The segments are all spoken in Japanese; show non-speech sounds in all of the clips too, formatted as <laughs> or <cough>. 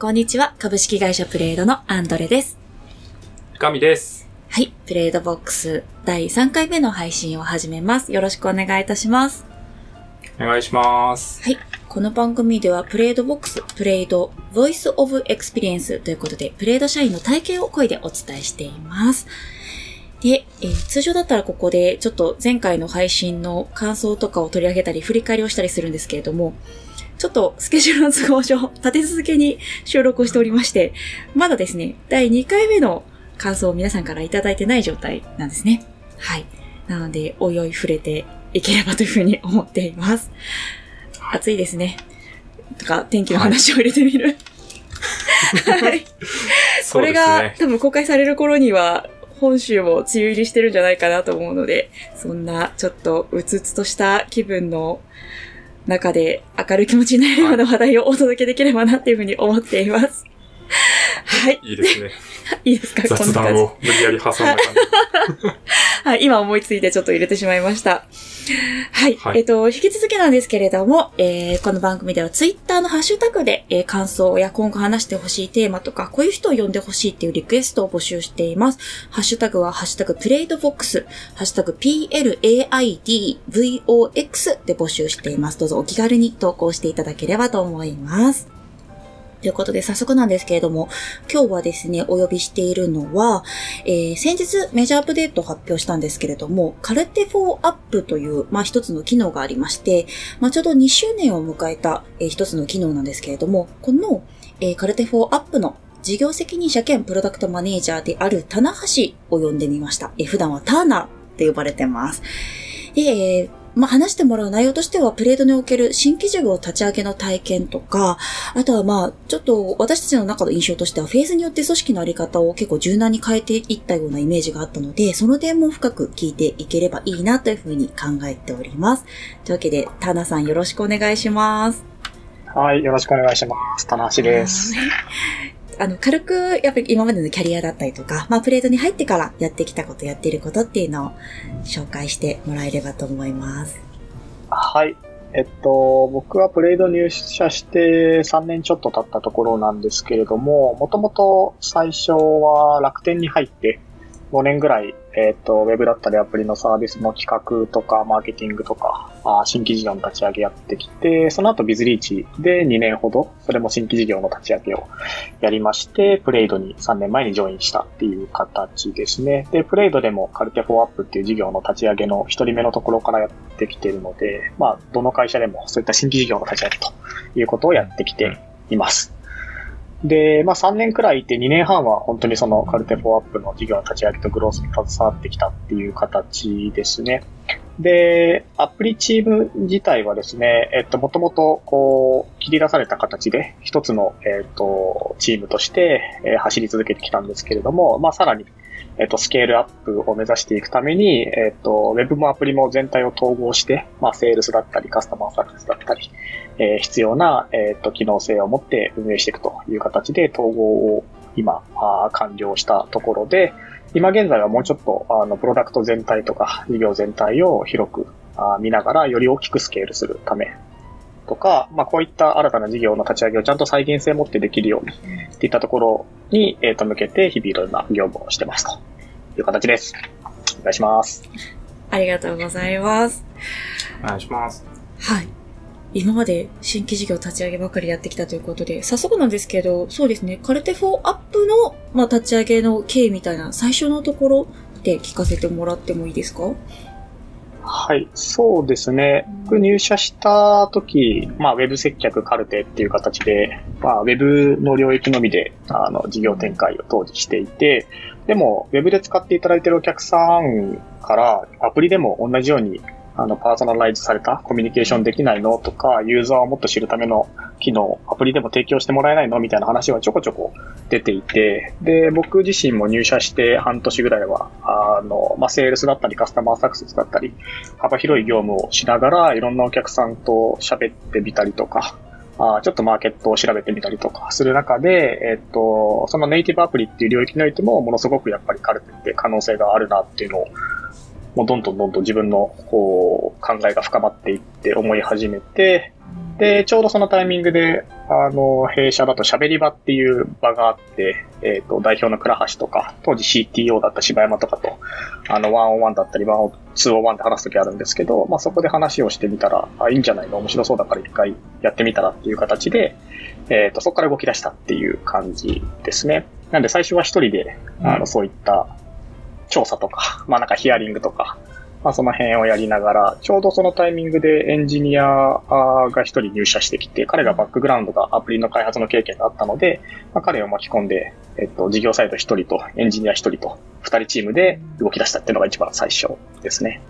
こんにちは。株式会社プレイドのアンドレです。神です。はい。プレイド VOX第3回目の配信を始めます。よろしくお願いいたします。お願いします。はい。この番組では、プレイド VOX、プレイド、 Voice of Experience ということで、プレイド社員の体験を声でお伝えしています。で、えー通常だったらここで、ちょっと前回の配信の感想とかを取り上げたり、振り返りをしたりするんですけれども、ちょっとスケジュールの都合上、立て続けに収録をしておりまして、まだですね、第2回目の感想を皆さんからいただいてない状態なんですね。はい。なので、おいおい触れていければというふうに思っています。暑いですね。とか、天気の話を入れてみる。はい。これが、ね。多分公開される頃には、本州も梅雨入りしてるんじゃないかなと思うので、そんなちょっとうつうつとした気分の中で明るい気持ちになるような話題をお届けできればなっていうふうに思っています。はい。いいですね。<laughs> いいですか？雑談を無理やり挟んだ感 <laughs> はい、今思いついてちょっと入れてしまいました。はい。はいえっ、と、引き続きなんですけれども、えーこの番組ではツイッターのハッシュタグで、えー感想や今後話してほしいテーマとか、こういう人を呼んでほしいっていうリクエストを募集しています。ハッシュタグは、ハッシュタグプレイドボックス、ハッシュタグ PLAIDVOX で募集しています。どうぞお気軽に投稿していただければと思います。ということで、早速なんですけれども、今日はですね、お呼びしているのは、えー先日メジャーアップデートを発表したんですけれども、カルテ4アップという、まあ一つの機能がありまして、まあちょうど2周年を迎えた、えー一つの機能なんですけれども、この、えーカルテ4アップの事業責任者兼プロダクトマネージャーである棚橋を呼んでみました。えー普段はターナーって呼ばれてます。で、えーまあ、話してもらう内容としては、プレードにおける新規事業立ち上げの体験とか、あとはまあ、ちょっと私たちの中の印象としては、フェーズによって組織のあり方を結構柔軟に変えていったようなイメージがあったので、その点も深く聞いていければいいなというふうに考えております。というわけで、タナさんよろしくお願いします。はい、よろしくお願いします。棚橋です。あの、軽く、やっぱり今までのキャリアだったりとか、まあ、プレートに入ってからやってきたこと、やっていることっていうのを紹介してもらえればと思います。はい。えっと、僕はプレード入社して3年ちょっと経ったところなんですけれども、もともと最初は楽天に入って5年ぐらい、えっと、ウェブだったりアプリのサービスの企画とか、マーケティングとか、あ新規事業の立ち上げやってきて、その後ビズリーチで2年ほど、それも新規事業の立ち上げをやりまして、プレイドに3年前にジョインしたっていう形ですね。で、プレイドでもカルテ4アップっていう事業の立ち上げの一人目のところからやってきているので、まあ、どの会社でもそういった新規事業の立ち上げということをやってきています。で、まあ3年くらいいて2年半は本当にそのカルテ4アップの事業の立ち上げとグロースに携わってきたっていう形ですね。で、アプリチーム自体はですね、えっと、もともと、こう、切り出された形で、一つの、えっと、チームとして、え走り続けてきたんですけれども、まあ、さらに、えっと、スケールアップを目指していくために、えっと、ウェブもアプリも全体を統合して、まあ、セールスだったり、カスタマーサクセスだったり、えー必要な、えっと、機能性を持って運営していくという形で、統合を今、あ完了したところで、今現在はもうちょっと、あの、プロダクト全体とか、事業全体を広くあ見ながら、より大きくスケールするためとか、まあ、こういった新たな事業の立ち上げをちゃんと再現性を持ってできるように、っていったところに、えっ、と、向けて、日々いろんな業務をしてますという形です。お願いします。ありがとうございます。じ。お願いします。はい。今まで新規事業立ち上げばかりやってきたということで、早速なんですけど、そうですね、カルテ4アップの、まあ、立ち上げの経緯みたいな最初のところで聞かせてもらってもいいですか？はい、そうですね。僕入社した時、まあ、ウェブ接客カルテっていう形で、まあ、ウェブの領域のみで、あの、事業展開を当時していて、でも、ウェブで使っていただいているお客さんから、アプリでも同じように、あの、パーソナライズされたコミュニケーションできないのとか、ユーザーをもっと知るための機能、アプリでも提供してもらえないのみたいな話はちょこちょこ出ていて、で、僕自身も入社して半年ぐらいは、あの、まあ、セールスだったり、カスタマーサクセスだったり、幅広い業務をしながら、いろんなお客さんと喋ってみたりとか、あちょっとマーケットを調べてみたりとかする中で、えっと、そのネイティブアプリっていう領域においても、ものすごくやっぱりカルテって可能性があるなっていうのを、もうどんどんどんどん自分のこう考えが深まっていって思い始めて、で、ちょうどそのタイミングで、あの、弊社だと喋り場っていう場があって、えっ、と、代表の倉橋とか、当時 CTO だった柴山とかと、あの、ワンオンワンだったり、ワンオンツーオンワンで話すときあるんですけど、まあ、そこで話をしてみたら、あ、いいんじゃないの？面白そうだから一回やってみたらっていう形で、えっ、と、そこから動き出したっていう感じですね。なんで最初は一人で、あの、そういった調査とか、まあなんかヒアリングとか、まあその辺をやりながら、ちょうどそのタイミングでエンジニアが一人入社してきて、彼がバックグラウンドがアプリの開発の経験があったので、まあ、彼を巻き込んで、えっと、事業サイド一人とエンジニア一人と二人チームで動き出したっていうのが一番最初ですね。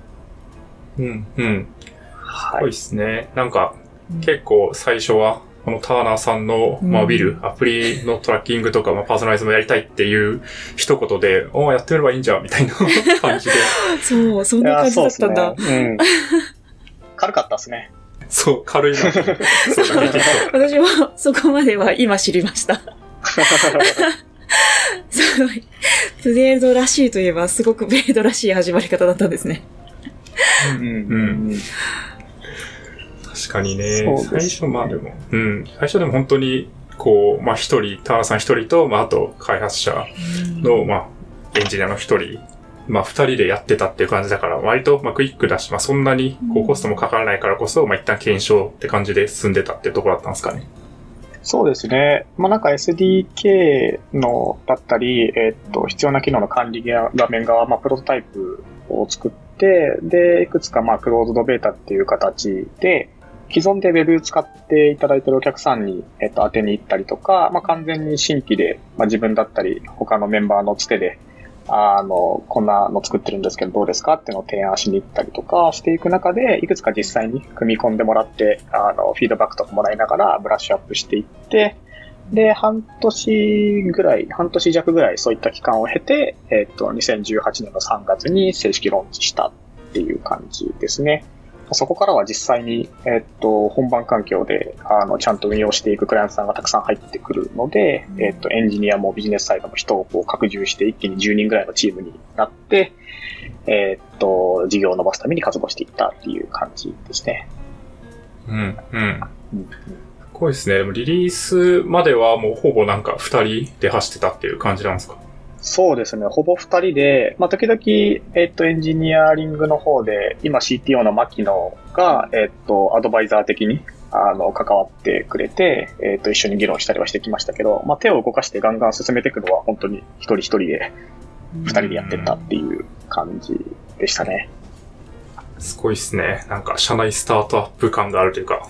うん、うん。はいすごいですね。なんか、結構最初は、このターナーさんの、まあ、うんビル、アプリのトラッキングとか、まあ、パーソナライズもやりたいっていう一言で、おーやってみればいいんじゃん、みたいな <laughs> 感じで。そう、そんな感じだったんだ。ね。うん。<laughs> 軽かったですね。そう、軽いな。<laughs> そうだね、私もそこまでは今知りました。すごい。ブレードらしいといえば、すごくブレードらしい始まり方だったんですね。うんうん確かにねね最初、まあでも、うん。最初でも本当に、こう、まあ一人、ターナーさん一人と、まああと開発者の、まあ、エンジニアの一人、まあ二人でやってたっていう感じだから、割と、まあクイックだし、まあそんなに、こう、コストもかからないからこそ、まあ一旦検証って感じで進んでたっていうところだったんですかね。そうですね。まあ、なんか SDK のだったり、えっと、必要な機能の管理画面側、まあ、プロトタイプを作って、で、いくつかまあ、クローズドベータっていう形で、既存で Web 使っていただいているお客さんに、えっと、当てに行ったりとか、まあ、完全に新規で、まあ、自分だったり、他のメンバーのつてで、あの、こんなの作ってるんですけどどうですか？っていうのを提案しに行ったりとかしていく中で、いくつか実際に組み込んでもらって、あの、フィードバックとかもらいながらブラッシュアップしていって、で、半年ぐらい、半年弱ぐらいそういった期間を経て、えっと、2018年の3月に正式ローンチしたっていう感じですね。そこからは実際に、えっと、本番環境で、あの、ちゃんと運用していくクライアントさんがたくさん入ってくるので、えっと、エンジニアもビジネスサイドも人をこう拡充して一気に10人ぐらいのチームになって、えっと、事業を伸ばすために活動していったっていう感じですね。うん、うん。うんすごいですね。リリースまではもうほぼなんか二人で走ってたっていう感じなんですか？そうですね。ほぼ二人で、まあ、時々、えっと、エンジニアリングの方で、今 CTO の牧野が、えっと、アドバイザー的に、あの、関わってくれて、えっと、一緒に議論したりはしてきましたけど、まあ、手を動かしてガンガン進めていくのは、本当に一人一人で、二人でやってったっていう感じでしたね。すごいですね。なんか、社内スタートアップ感があるというか。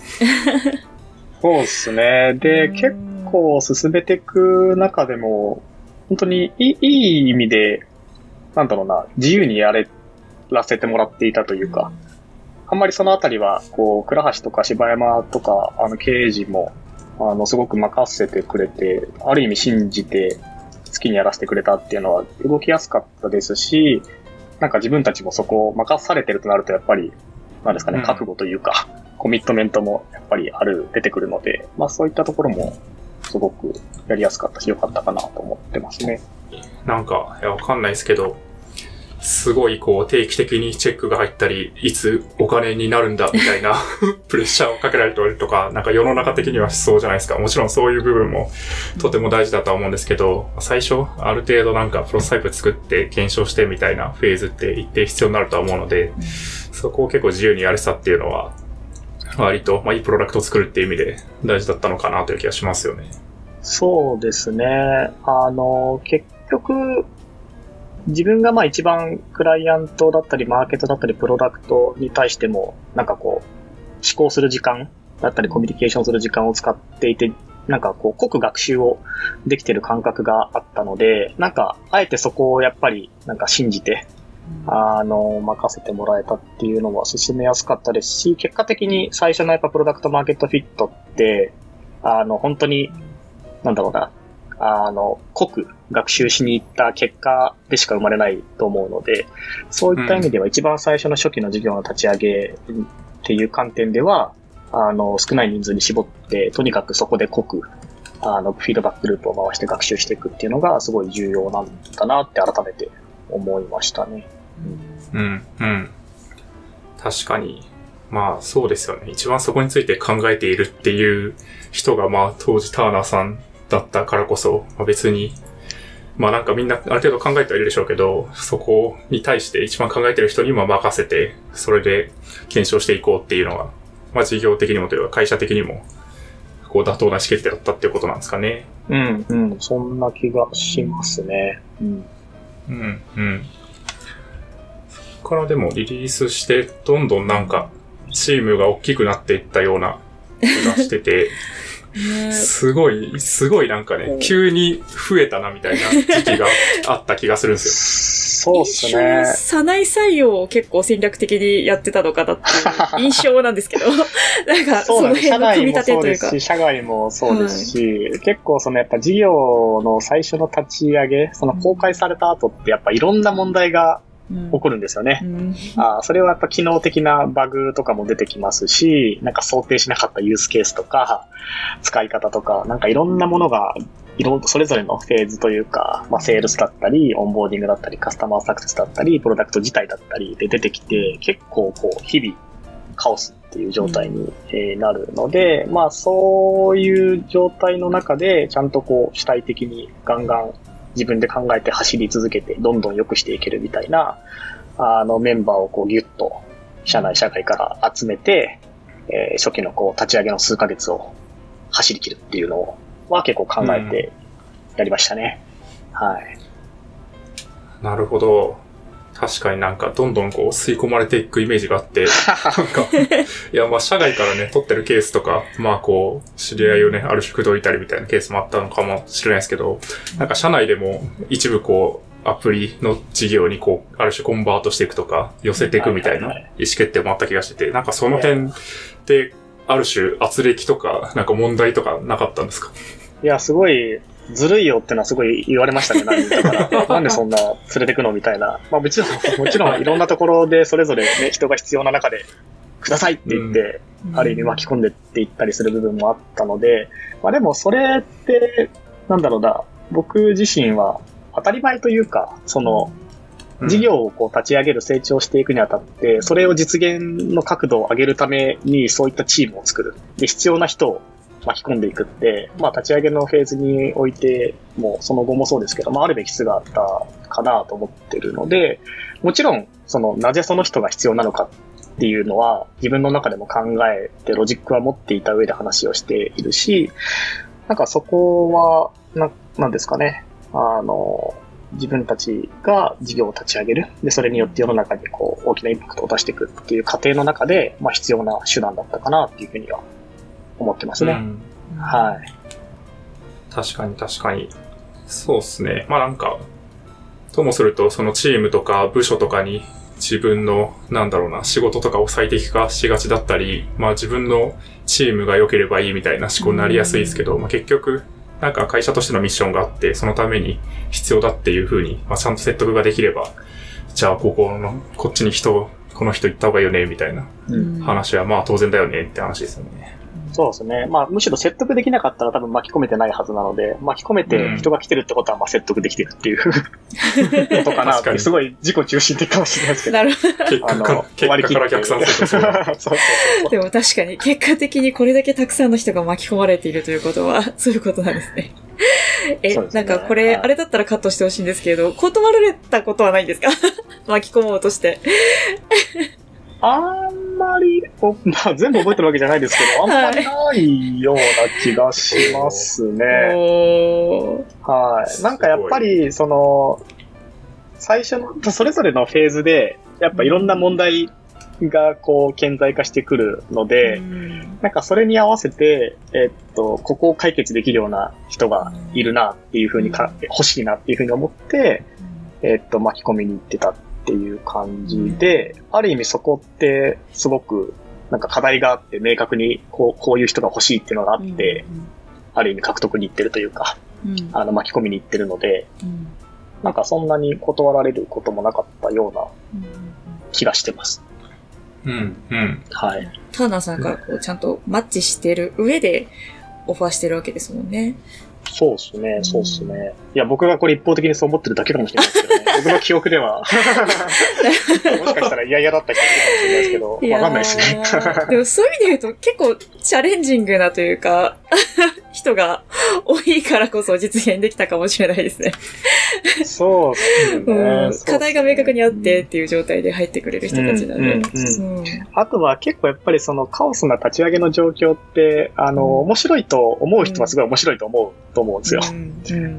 <laughs> そうですね。で、うん結構進めていく中でも、本当にいい意味で、なんだろうな、自由にやれらせてもらっていたというか、あんまりそのあたりは、こう、倉橋とか柴山とか、あの、経営陣も、あの、すごく任せてくれて、ある意味信じて、好きにやらせてくれたっていうのは動きやすかったですし、なんか自分たちもそこを任されてるとなると、やっぱり、なんですかね、うん。覚悟というか、コミットメントもやっぱりある、出てくるので、まあそういったところも、すごくやりやすかったし、良かったかなと思ってますね。なんか、いや、わかんないですけど、すごいこう定期的にチェックが入ったり、いつお金になるんだみたいな <laughs> プレッシャーをかけられておるとか、なんか世の中的にはしそうじゃないですか。もちろんそういう部分もとても大事だとは思うんですけど、最初ある程度なんかプロトタイプ作って検証してみたいなフェーズって一定必要になるとは思うので、そこを結構自由にやれてたっていうのは、割と、まあ、いいプロダクトを作るっていう意味で大事だったのかなという気がしますよね。そうですね。あの、結局、自分がまあ一番クライアントだったり、マーケットだったり、プロダクトに対しても、なんかこう、思考する時間だったり、コミュニケーションする時間を使っていて、なんかこう、濃く学習をできてる感覚があったので、なんか、あえてそこをやっぱり、なんか信じて、あの、任せてもらえたっていうのは進めやすかったですし、結果的に最初のやっぱプロダクトマーケットフィットって、あの、本当に、なんだろうな、あの、濃く学習しに行った結果でしか生まれないと思うので、そういった意味では一番最初の初期の事業の立ち上げっていう観点では、あの、少ない人数に絞って、とにかくそこで濃く、あの、フィードバックループを回して学習していくっていうのがすごい重要なんだなって改めて思いましたね。うん、うん。確かに。まあそうですよね。一番そこについて考えているっていう人がまあ当時ターナーさんだったからこそ、まあ、別に、まあなんかみんなある程度考えてはいるでしょうけど、そこに対して一番考えてる人にも任せて、それで検証していこうっていうのが、まあ事業的にもというか会社的にも、こう妥当な意思決定だったっていうことなんですかね。うん、うん、そんな気がしますね。うん。うん、うん。そこからでもリリースして、どんどんなんか、チームが大きくなっていったような気がしてて、<laughs> ねすごい、すごいなんかね、急に増えたなみたいな時期が <laughs> あった気がするんですよ。そうっすね。社内採用を結構戦略的にやってたのかなっていう <laughs> 印象なんですけど、<laughs> なんかその辺の組み立てというか。そうですし、社外もそうですし、結構そのやっぱ事業の最初の立ち上げ、その公開された後ってやっぱいろんな問題がうん起こるんですよね。うん。あーそれはやっぱ機能的なバグとかも出てきますし、なんか想定しなかったユースケースとか、使い方とか、なんかいろんなものが、いろ、それぞれのフェーズというか、まあ、セールスだったり、オンボーディングだったり、カスタマーサクセスだったり、プロダクト自体だったりで出てきて、結構こう、日々、カオスっていう状態に、えーなるので、まあ、そういう状態の中で、ちゃんとこう、主体的にガンガン自分で考えて走り続けて、どんどん良くしていけるみたいな、あの、メンバーをこう、ギュッと、社内、社外から集めて、えー初期のこう、立ち上げの数ヶ月を走り切るっていうのを、は結構考えてやりましたね。はい。なるほど。確かになんかどんどんこう吸い込まれていくイメージがあって、なんか、<laughs> いやまあ社外からね、取ってるケースとか、まあこう、知り合いをね、ある種口説いたりみたいなケースもあったのかもしれないですけど、なんか社内でも一部こう、アプリの事業にこう、ある種コンバートしていくとか、寄せていくみたいな意思決定もあった気がしてて、なんかその辺で、ある種圧力とか、なんか問題とかなかったんですか？いや、すごい、ずるいよってのはすごい言われましたね、<laughs> 何人かから。なんでそんな連れてくのみたいな。まあもちろん、もちろんいろんなところでそれぞれね、人が必要な中で、くださいって言って、ある意味巻き込んでっていったりする部分もあったので、まあでもそれって、なんだろうな、僕自身は当たり前というか、その、事業をこう立ち上げる、成長していくにあたって、それを実現の角度を上げるためにそういったチームを作る。で、必要な人を巻き込んでいくって、まあ立ち上げのフェーズにおいても、その後もそうですけど、まああるべき質があったかなと思ってるので、もちろん、その、なぜその人が必要なのかっていうのは、自分の中でも考えてロジックは持っていた上で話をしているし、なんかそこは、な、なんですかね。あの、自分たちが事業を立ち上げる。で、それによって世の中にこう、大きなインパクトを出していくっていう過程の中で、まあ必要な手段だったかなっていうふうには思ってますね。うんはい。確かに確かに。そうっすね。まあなんか、ともすると、そのチームとか部署とかに自分の、なんだろうな、仕事とかを最適化しがちだったり、まあ自分のチームが良ければいいみたいな思考になりやすいですけど、まあ結局、なんか会社としてのミッションがあって、そのために必要だっていうふうに、まあちゃんと説得ができれば、じゃあここの、こっちに人、この人行った方がいいよね、みたいなうん話はまあ当然だよねって話ですよね。そうですね。まあ、むしろ説得できなかったら多分巻き込めてないはずなので、巻き込めて人が来てるってことはまあ説得できてるっていう <laughs> ことかなって、確かにすごい自己中心的かもしれないですけど。なるほ結果結果から逆算する。<laughs> でも確かに、結果的にこれだけたくさんの人が巻き込まれているということは、<laughs> そういうことなんですね。え、ねなんかこれ、はいあれだったらカットしてほしいんですけど、断られたことはないんですか？巻き込もうとして。あんまり、おまあ、全部覚えてるわけじゃないですけど、<laughs> あんまりないような気がしますね。はい。なんかやっぱり、その、最初の、それぞれのフェーズで、やっぱいろんな問題がこう、顕在化してくるので、うん。なんかそれに合わせて、えっと、ここを解決できるような人がいるなっていうふうにか、欲しいなっていうふうに思って、えっと、巻き込みに行ってたっていう感じで、ある意味そこってすごくなんか課題があって明確にこうこういう人が欲しいっていうのがあって、ある意味獲得に行ってるというか、うんあの巻き込みに行ってるので、うんなんかそんなに断られることもなかったようなうん気がしてます。うん、うん。はい。ターナーさんからこうちゃんとマッチしてる上でオファーしてるわけですもんね。そうですね、そうですね。いや、僕がこれ一方的にそう思ってるだけかもしれないですけどね。<laughs> 僕の記憶では。<laughs> もしかしたら嫌々だったかもしれないですけど、わかんないですね。でもそういう意味で言うと結構チャレンジングなというか、人が多いからこそ実現できたかもしれないですね。そうですね、うん。課題が明確にあってっていう状態で入ってくれる人たちなんで。あとは結構やっぱりそのカオスな立ち上げの状況って、あの、面白いと思う人はすごい面白いと思うと思うん。ですよ。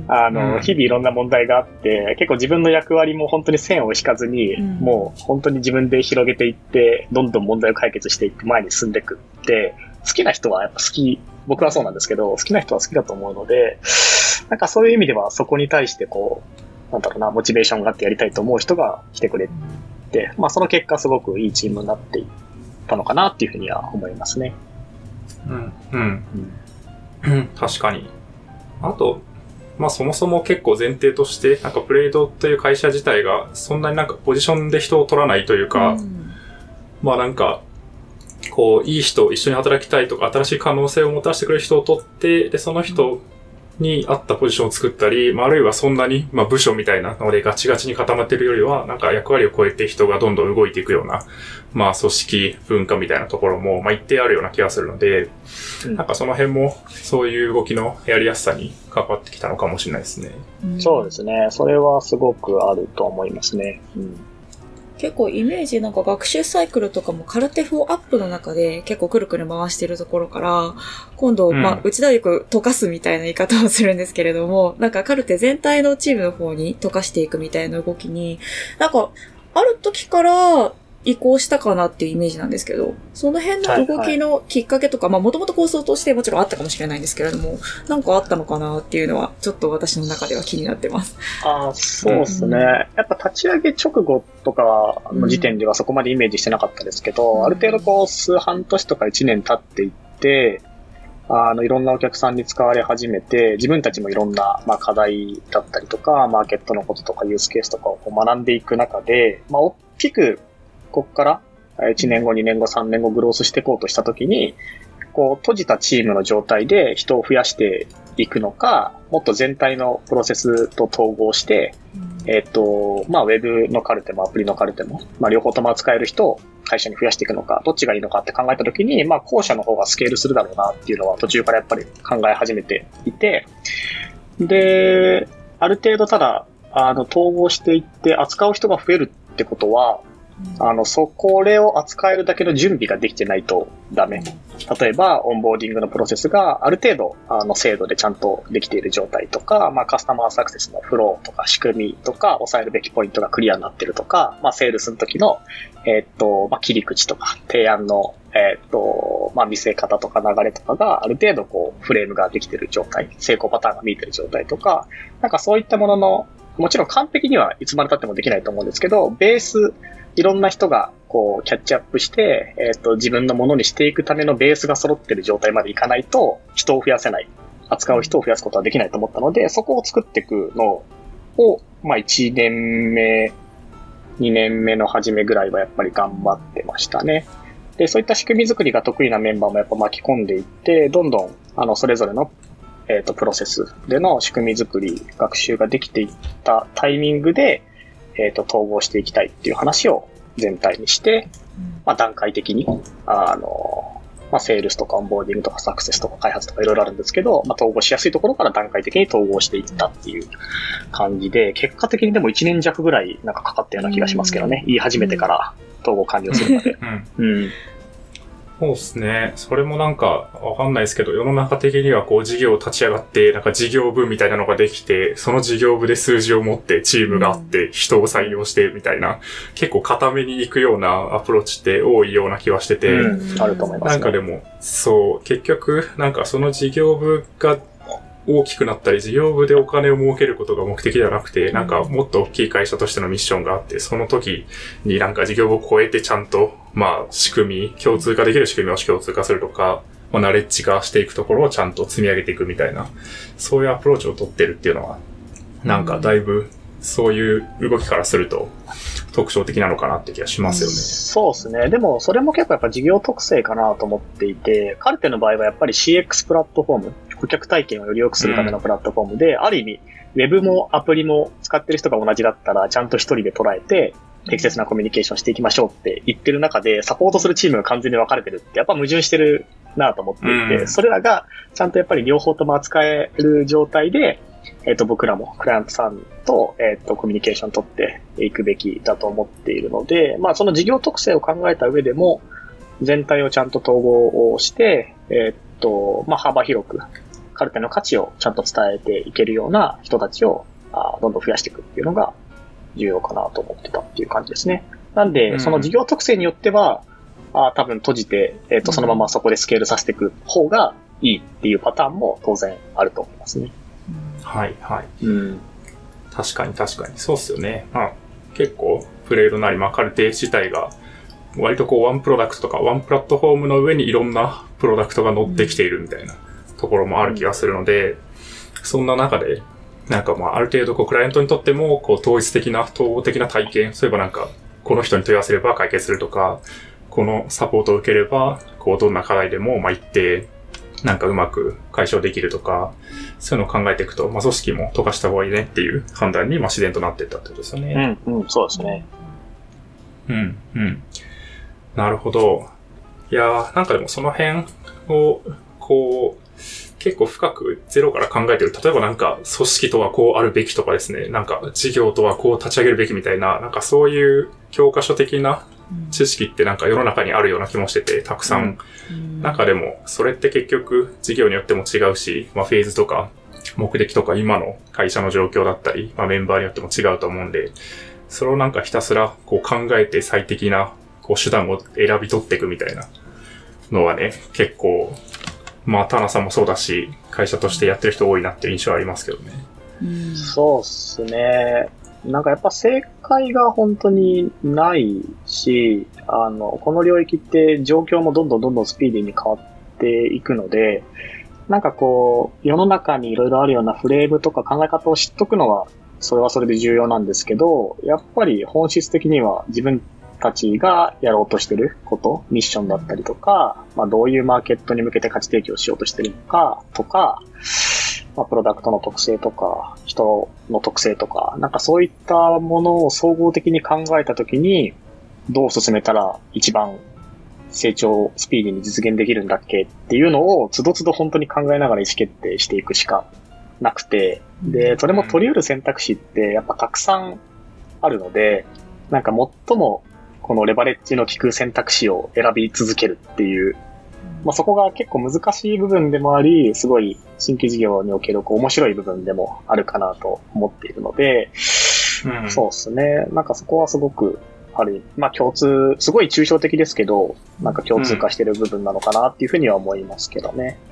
あの、日々いろんな問題があって、結構自分の役割も本当に線を引かずに、もう本当に自分で広げていって、どんどん問題を解決していって前に進んでいくって、好きな人はやっぱ好き、僕はそうなんですけど、好きな人は好きだと思うので、なんかそういう意味ではそこに対してこう、なんだろうな、モチベーションがあってやりたいと思う人が来てくれて、まあその結果すごくいいチームになっていったのかなっていうふうには思いますね。うん、うん。うん、確かに。あと、まあそもそも結構前提として、なんかプレイドという会社自体がそんなになんかポジションで人を取らないというか、うん、まあなんかこう、いい人、一緒に働きたいとか、新しい可能性を持たせてくれる人を取って、で、その人に合ったポジションを作ったり、まあ、あるいはそんなに、まあ、部署みたいなのでガチガチに固まってるよりは、なんか役割を超えて人がどんどん動いていくような、まあ、組織文化みたいなところも、まあ、一定あるような気がするので、なんかその辺も、そういう動きのやりやすさに関わってきたのかもしれないですね。そうですね。それはすごくあると思いますね。うん結構イメージなんか学習サイクルとかもカルテ4アップの中で結構くるくる回してるところから、今度、うん、まあ、内田く溶かすみたいな言い方をするんですけれども、なんかカルテ全体のチームの方に溶かしていくみたいな動きに、なんか、ある時から移行したかなっていうイメージなんですけど、その辺の動きのきっかけとか、はいはい、まあもともと構想としてもちろんあったかもしれないんですけれども、なんかあったのかなっていうのは、ちょっと私の中では気になってます。ああ、そうですね、うん。やっぱ立ち上げ直後とかの時点ではそこまでイメージしてなかったですけど、うん、ある程度こう数半年とか1年経っていって、あの、いろんなお客さんに使われ始めて、自分たちもいろんな、まあ、課題だったりとか、マーケットのこととか、ユースケースとかを学んでいく中で、まあ、大きくここから1年後、2年後、3年後グロースしていこうとしたときに、こう、閉じたチームの状態で人を増やしていくのか、もっと全体のプロセスと統合して、うん、えっ、と、まあ、ウェブのカルテもアプリのカルテも、まあ、両方とも扱える人を会社に増やしていくのか、どっちがいいのかって考えたときに、まあ、後者の方がスケールするだろうなっていうのは途中からやっぱり考え始めていて、で、ある程度ただ、あの、統合していって扱う人が増えるってことは、あの、そこれを扱えるだけの準備ができてないとダメ。例えば、オンボーディングのプロセスがある程度、あの、精度でちゃんとできている状態とか、まあ、カスタマーサクセスのフローとか仕組みとか、抑えるべきポイントがクリアになってるとか、まあ、セールスの時の、えー、っと、まあ、切り口とか、提案の、えー、っと、まあ、見せ方とか流れとかがある程度こう、フレームができてる状態、成功パターンが見えてる状態とか、なんかそういったものの、もちろん完璧にはいつまで経ってもできないと思うんですけど、ベース、いろんな人がこうキャッチアップして、えっ、ー、と自分のものにしていくためのベースが揃ってる状態までいかないと人を増やせない。扱う人を増やすことはできないと思ったので、そこを作っていくのを、まあ1年目、2年目の初めぐらいはやっぱり頑張ってましたね。で、そういった仕組み作りが得意なメンバーもやっぱ巻き込んでいって、どんどん、あの、それぞれの、えっ、ー、と、プロセスでの仕組み作り、学習ができていったタイミングで、えっ、ー、と、統合していきたいっていう話を全体にして、まあ、段階的に、あの、まあ、セールスとかオンボーディングとかサクセスとか開発とかいろいろあるんですけど、まあ、統合しやすいところから段階的に統合していったっていう感じで、結果的にでも1年弱ぐらいなんかかかったような気がしますけどね。言い始めてから統合完了するまで。うん、うんそうですね。それもなんか、わかんないですけど、世の中的にはこう事業立ち上がって、なんか事業部みたいなのができて、その事業部で数字を持ってチームがあって、人を採用してみたいな、結構固めに行くようなアプローチって多いような気はしてて、うん、あると思います、ね、なんかでも、そう、結局、なんかその事業部が大きくなったり、事業部でお金を儲けることが目的ではなくて、なんかもっと大きい会社としてのミッションがあって、その時になんか事業部を超えてちゃんと、まあ仕組み、共通化できる仕組みを共通化するとか、まあ、ナレッジ化していくところをちゃんと積み上げていくみたいな、そういうアプローチを取ってるっていうのは、なんかだいぶそういう動きからすると特徴的なのかなって気がしますよね。そうですね。でも、それも結構やっぱ事業特性かなと思っていて、カルテの場合はやっぱり CX プラットフォーム、顧客体験をより良くするためのプラットフォームで、ある意味、ウェブもアプリも使ってる人が同じだったら、ちゃんと一人で捉えて、適切なコミュニケーションしていきましょうって言ってる中で、サポートするチームが完全に分かれてるって、やっぱ矛盾してるなと思っていて、うん、それらがちゃんとやっぱり両方とも扱える状態で、えっ、ー、と、僕らもクライアントさんと、えっ、ー、と、コミュニケーション取っていくべきだと思っているので、まあ、その事業特性を考えた上でも、全体をちゃんと統合をして、えっ、ー、と、まあ、幅広く、カルテの価値をちゃんと伝えていけるような人たちを、あどんどん増やしていくっていうのが重要かなと思ってたっていう感じですね。なんで、その事業特性によっては、あ多分閉じて、えっ、ー、と、そのままそこでスケールさせていく方がいいっていうパターンも当然あると思いますね。はい、はい。うん。確かに確かに。そうっすよね。まあ、結構、プレードなり、まあ、カルテ自体が、割とこう、ワンプロダクトとか、ワンプラットフォームの上にいろんなプロダクトが乗ってきているみたいなところもある気がするので、そんな中で、なんかまあ、ある程度こう、クライアントにとっても、こう、統一的な、統合的な体験、そういえばなんか、この人に問い合わせれば解決するとか、このサポートを受ければ、こう、どんな課題でも、まあ、一定、なんかうまく解消できるとか、そういうのを考えていくと、まあ、組織も溶かした方がいいねっていう判断に、まあ、自然となっていったってことですよね。うん、うん、そうですね。うん、うん。なるほど。いやー、なんかでもその辺を、こう、結構深くゼロから考えてる。例えばなんか、組織とはこうあるべきとかですね。なんか、事業とはこう立ち上げるべきみたいな、なんかそういう教科書的な知識ってなんか世の中にあるような気もしてて、たくさん。中でも、それって結局事業によっても違うし、まあフェーズとか目的とか今の会社の状況だったり、まあメンバーによっても違うと思うんで、それをなんかひたすらこう考えて最適なこう手段を選び取っていくみたいなのはね、結構、まあ、タナさんもそうだし、会社としてやってる人多いなっていう印象ありますけどね。うん、そうっすね。なんかやっぱ正解が本当にないし、あの、この領域って状況もどんどんどんどんスピーディーに変わっていくので、なんかこう、世の中にいろいろあるようなフレームとか考え方を知っとくのは、それはそれで重要なんですけど、やっぱり本質的には自分たちがやろうとしてること、ミッションだったりとか、まあどういうマーケットに向けて価値提供しようとしてるのか、とか、まあ、プロダクトの特性とか、人の特性とか、なんかそういったものを総合的に考えたときに、どう進めたら一番成長スピーディーに実現できるんだっけっていうのを、つどつど本当に考えながら意思決定していくしかなくて、で、それも取り得る選択肢ってやっぱたくさんあるので、なんか最もこのレバレッジの効く選択肢を選び続けるっていうまあ、そこが結構難しい部分でもあり、すごい新規事業におけるこう面白い部分でもあるかなと思っているので、うん、そうですね。なんかそこはすごく、あるまあ共通、すごい抽象的ですけど、なんか共通化してる部分なのかなっていうふうには思いますけどね。うん、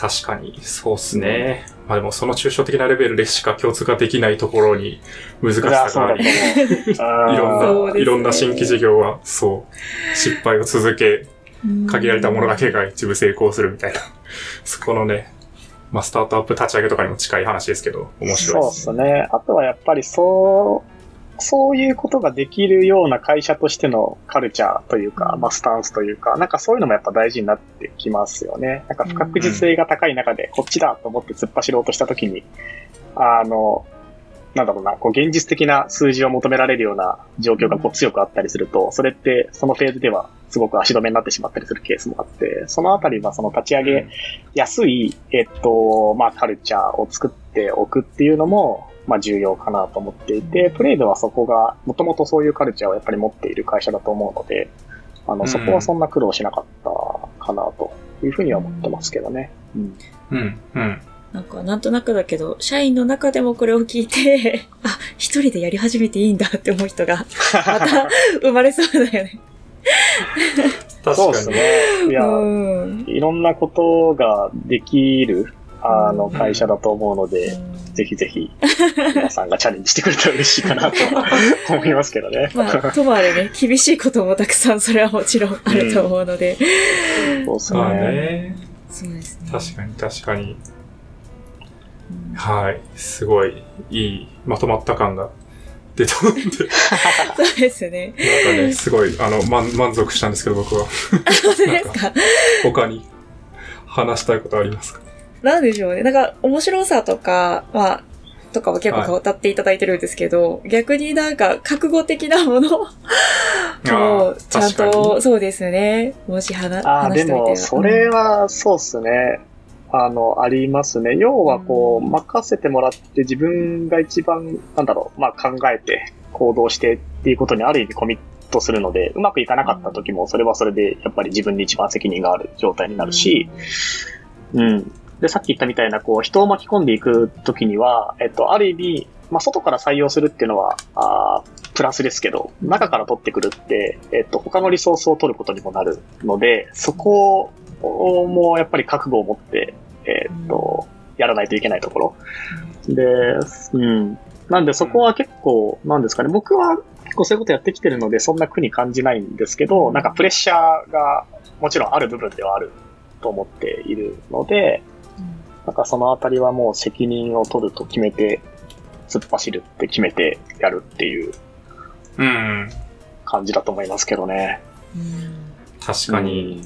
確かに、そうっすね。まあでもその抽象的なレベルでしか共通化できないところに難しさがあり、いろんな、いろんな新規事業は、そう、失敗を続け、限られたものだけが一部成功するみたいな、そこのね、まあ、スタートアップ立ち上げとかにも近い話ですけど、面白いですね。そうですね。あとはやっぱりそう、そういうことができるような会社としてのカルチャーというか、まあ、スタンスというか、なんかそういうのもやっぱ大事になってきますよね。なんか不確実性が高い中で、こっちだと思って突っ走ろうとしたときに、あの、なんだろうな、こう現実的な数字を求められるような状況がこう強くあったりすると、それってそのフェーズではすごく足止めになってしまったりするケースもあって、そのあたりはその立ち上げやすい、えっと、まあカルチャーを作っておくっていうのも、まあ重要かなと思っていて、プレイドはそこが、もともとそういうカルチャーをやっぱり持っている会社だと思うので、あの、そこはそんな苦労しなかったかなというふうには思ってますけどね。うん。うん、うん。なんか、なんとなくだけど、社員の中でもこれを聞いて、<laughs> あ、一人でやり始めていいんだって思う人が、<laughs> また生まれそうだよね。そうですね。いや、うん、いろんなことができる、あの、会社だと思うので、うん、ぜひぜひ、皆さんがチャレンジしてくれたら嬉しいかなと <laughs> 思いますけどね。まあ、ともあれね、厳しいこともたくさん、それはもちろんあると思うので。うん、そうですね。そうですね。確かに、確かに。はい。すごい、いい、まとまった感が出たので。<laughs> そうですね。なんかね、すごい、あの、満満足したんですけど、僕は。そうですか他に話したいことありますか？なんでしょうね。なんか、面白さとか、まあ、とかは結構語っていただいてるんですけど、逆になんか、覚悟的なものを、ちゃんと、そうですね。もし話、してみてでも、それは、そうっすね。あの、ありますね。要は、こう、任せてもらって自分が一番、なんだろう、まあ考えて行動してっていうことにある意味コミットするので、うまくいかなかった時も、それはそれで、やっぱり自分に一番責任がある状態になるし、うん。で、さっき言ったみたいな、こう、人を巻き込んでいく時には、えっと、ある意味、まあ、外から採用するっていうのは、あープラスですけど、中から取ってくるって、えっと、他のリソースを取ることにもなるので、そこをもやっぱり覚悟を持って、えっと、やらないといけないところ。で、うん。なんでそこは結構、なんですかね、僕は結構そういうことやってきてるので、そんな苦に感じないんですけど、なんかプレッシャーがもちろんある部分ではあると思っているので、なんかそのあたりはもう責任を取ると決めて、突っ走るって決めてやるっていううん。感じだと思いますけどね。確かに。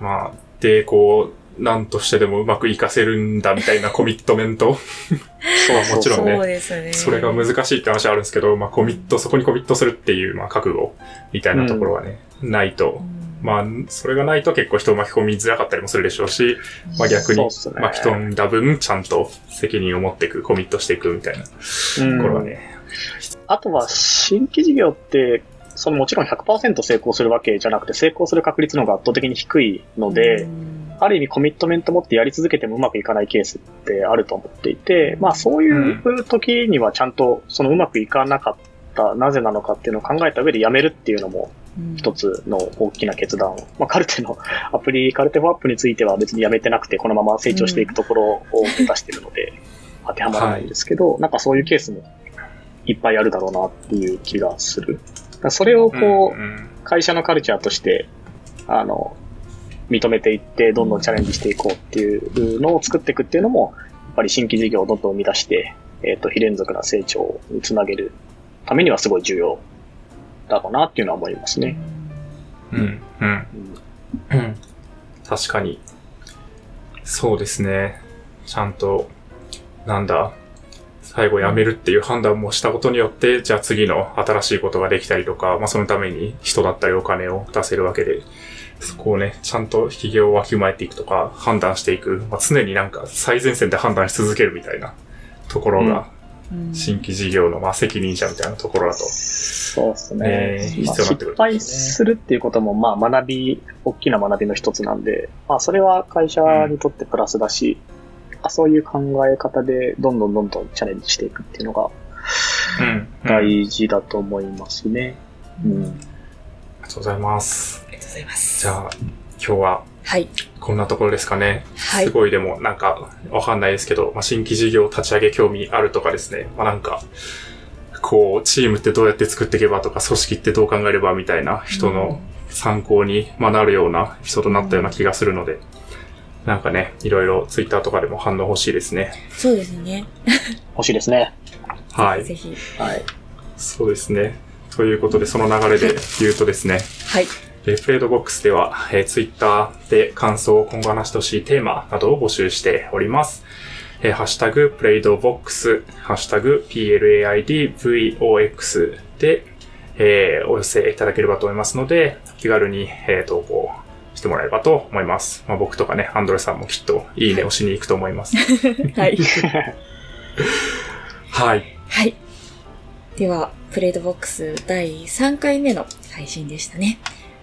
まあ、で、こう、なんとしてでもうまくいかせるんだみたいなコミットメント。そうもちろんねそうですね。それが難しいって話はあるんですけど、まあコミット、そこにコミットするっていう、まあ覚悟みたいなところはね、ないと。まあ、それがないと結構人を巻き込みづらかったりもするでしょうし、まあ逆に巻き込んだ分、ちゃんと責任を持っていく、コミットしていくみたいなところはね。あとは、新規事業って、そのもちろん100%成功するわけじゃなくて、成功する確率の方が圧倒的に低いので、ある意味コミットメント持ってやり続けてもうまくいかないケースってあると思っていて、まあそういう時にはちゃんとそのうまくいかなかった、なぜなのかっていうのを考えた上でやめるっていうのも一つの大きな決断。まあカルテの <laughs> アプリ、カルテフォアップについては別にやめてなくて、このまま成長していくところを目指してるので、当てはまらないんですけど、なんかそういうケースもいっぱいあるだろうなっていう気がする。それをこう、んん会社のカルチャーとして、あの、認めていって、どんどんチャレンジしていこうっていうのを作っていくっていうのも、やっぱり新規事業をどんどん生み出して、えっ、と、非連続な成長につなげるためにはすごい重要だろうなっていうのは思いますね。うん、うん。うんうん確かに。そうですね。ちゃんと、なんだ、最後辞めるっていう判断もしたことによって、じゃあ次の新しいことができたりとか、まあそのために人だったりお金を出せるわけで、そこをね、ちゃんと企業をわきまえていくとか、判断していく、まあ、常になんか最前線で判断し続けるみたいなところが、新規事業のまあ責任者みたいなところだと。そうですね。えーまあ必要になってくる失敗するっていうことも、まあ学び、大きな学びの一つなんで、まあそれは会社にとってプラスだし、あそういう考え方でどんどんどんどんチャレンジしていくっていうのがうん。大事だと思いますね。うん。ありがとうございます。ありがとうございます。じゃあ、今日ははい。こんなところですかね。はいすごいでもなんかわかんないですけど、まあ、新規事業立ち上げ興味あるとかですね。まあ、なんか、こう、チームってどうやって作っていけばとか、組織ってどう考えればみたいな人の参考にまあなるようなエピソードになったような気がするので、なんかね、いろいろツイッターとかでも反応欲しいですね。そうですね。欲しいですね。はい。ぜひ。はい。そうですね。ということで、その流れで言うとですね、はい。えープレードボックスでは、えー、ツイッターで感想、今後話してほしいテーマなどを募集しております。えーハッシュタグ、プレイドボックス、ハッシュタグ、PLAIDVOX で、えーお寄せいただければと思いますので、気軽に、えー投稿してもらえればと思います。まあ、僕とかね、アンドレさんもきっといいねをしに行くと思います。<laughs> はい。<laughs> はい。はい。では、プレイドボックス第3回目の配信でしたね。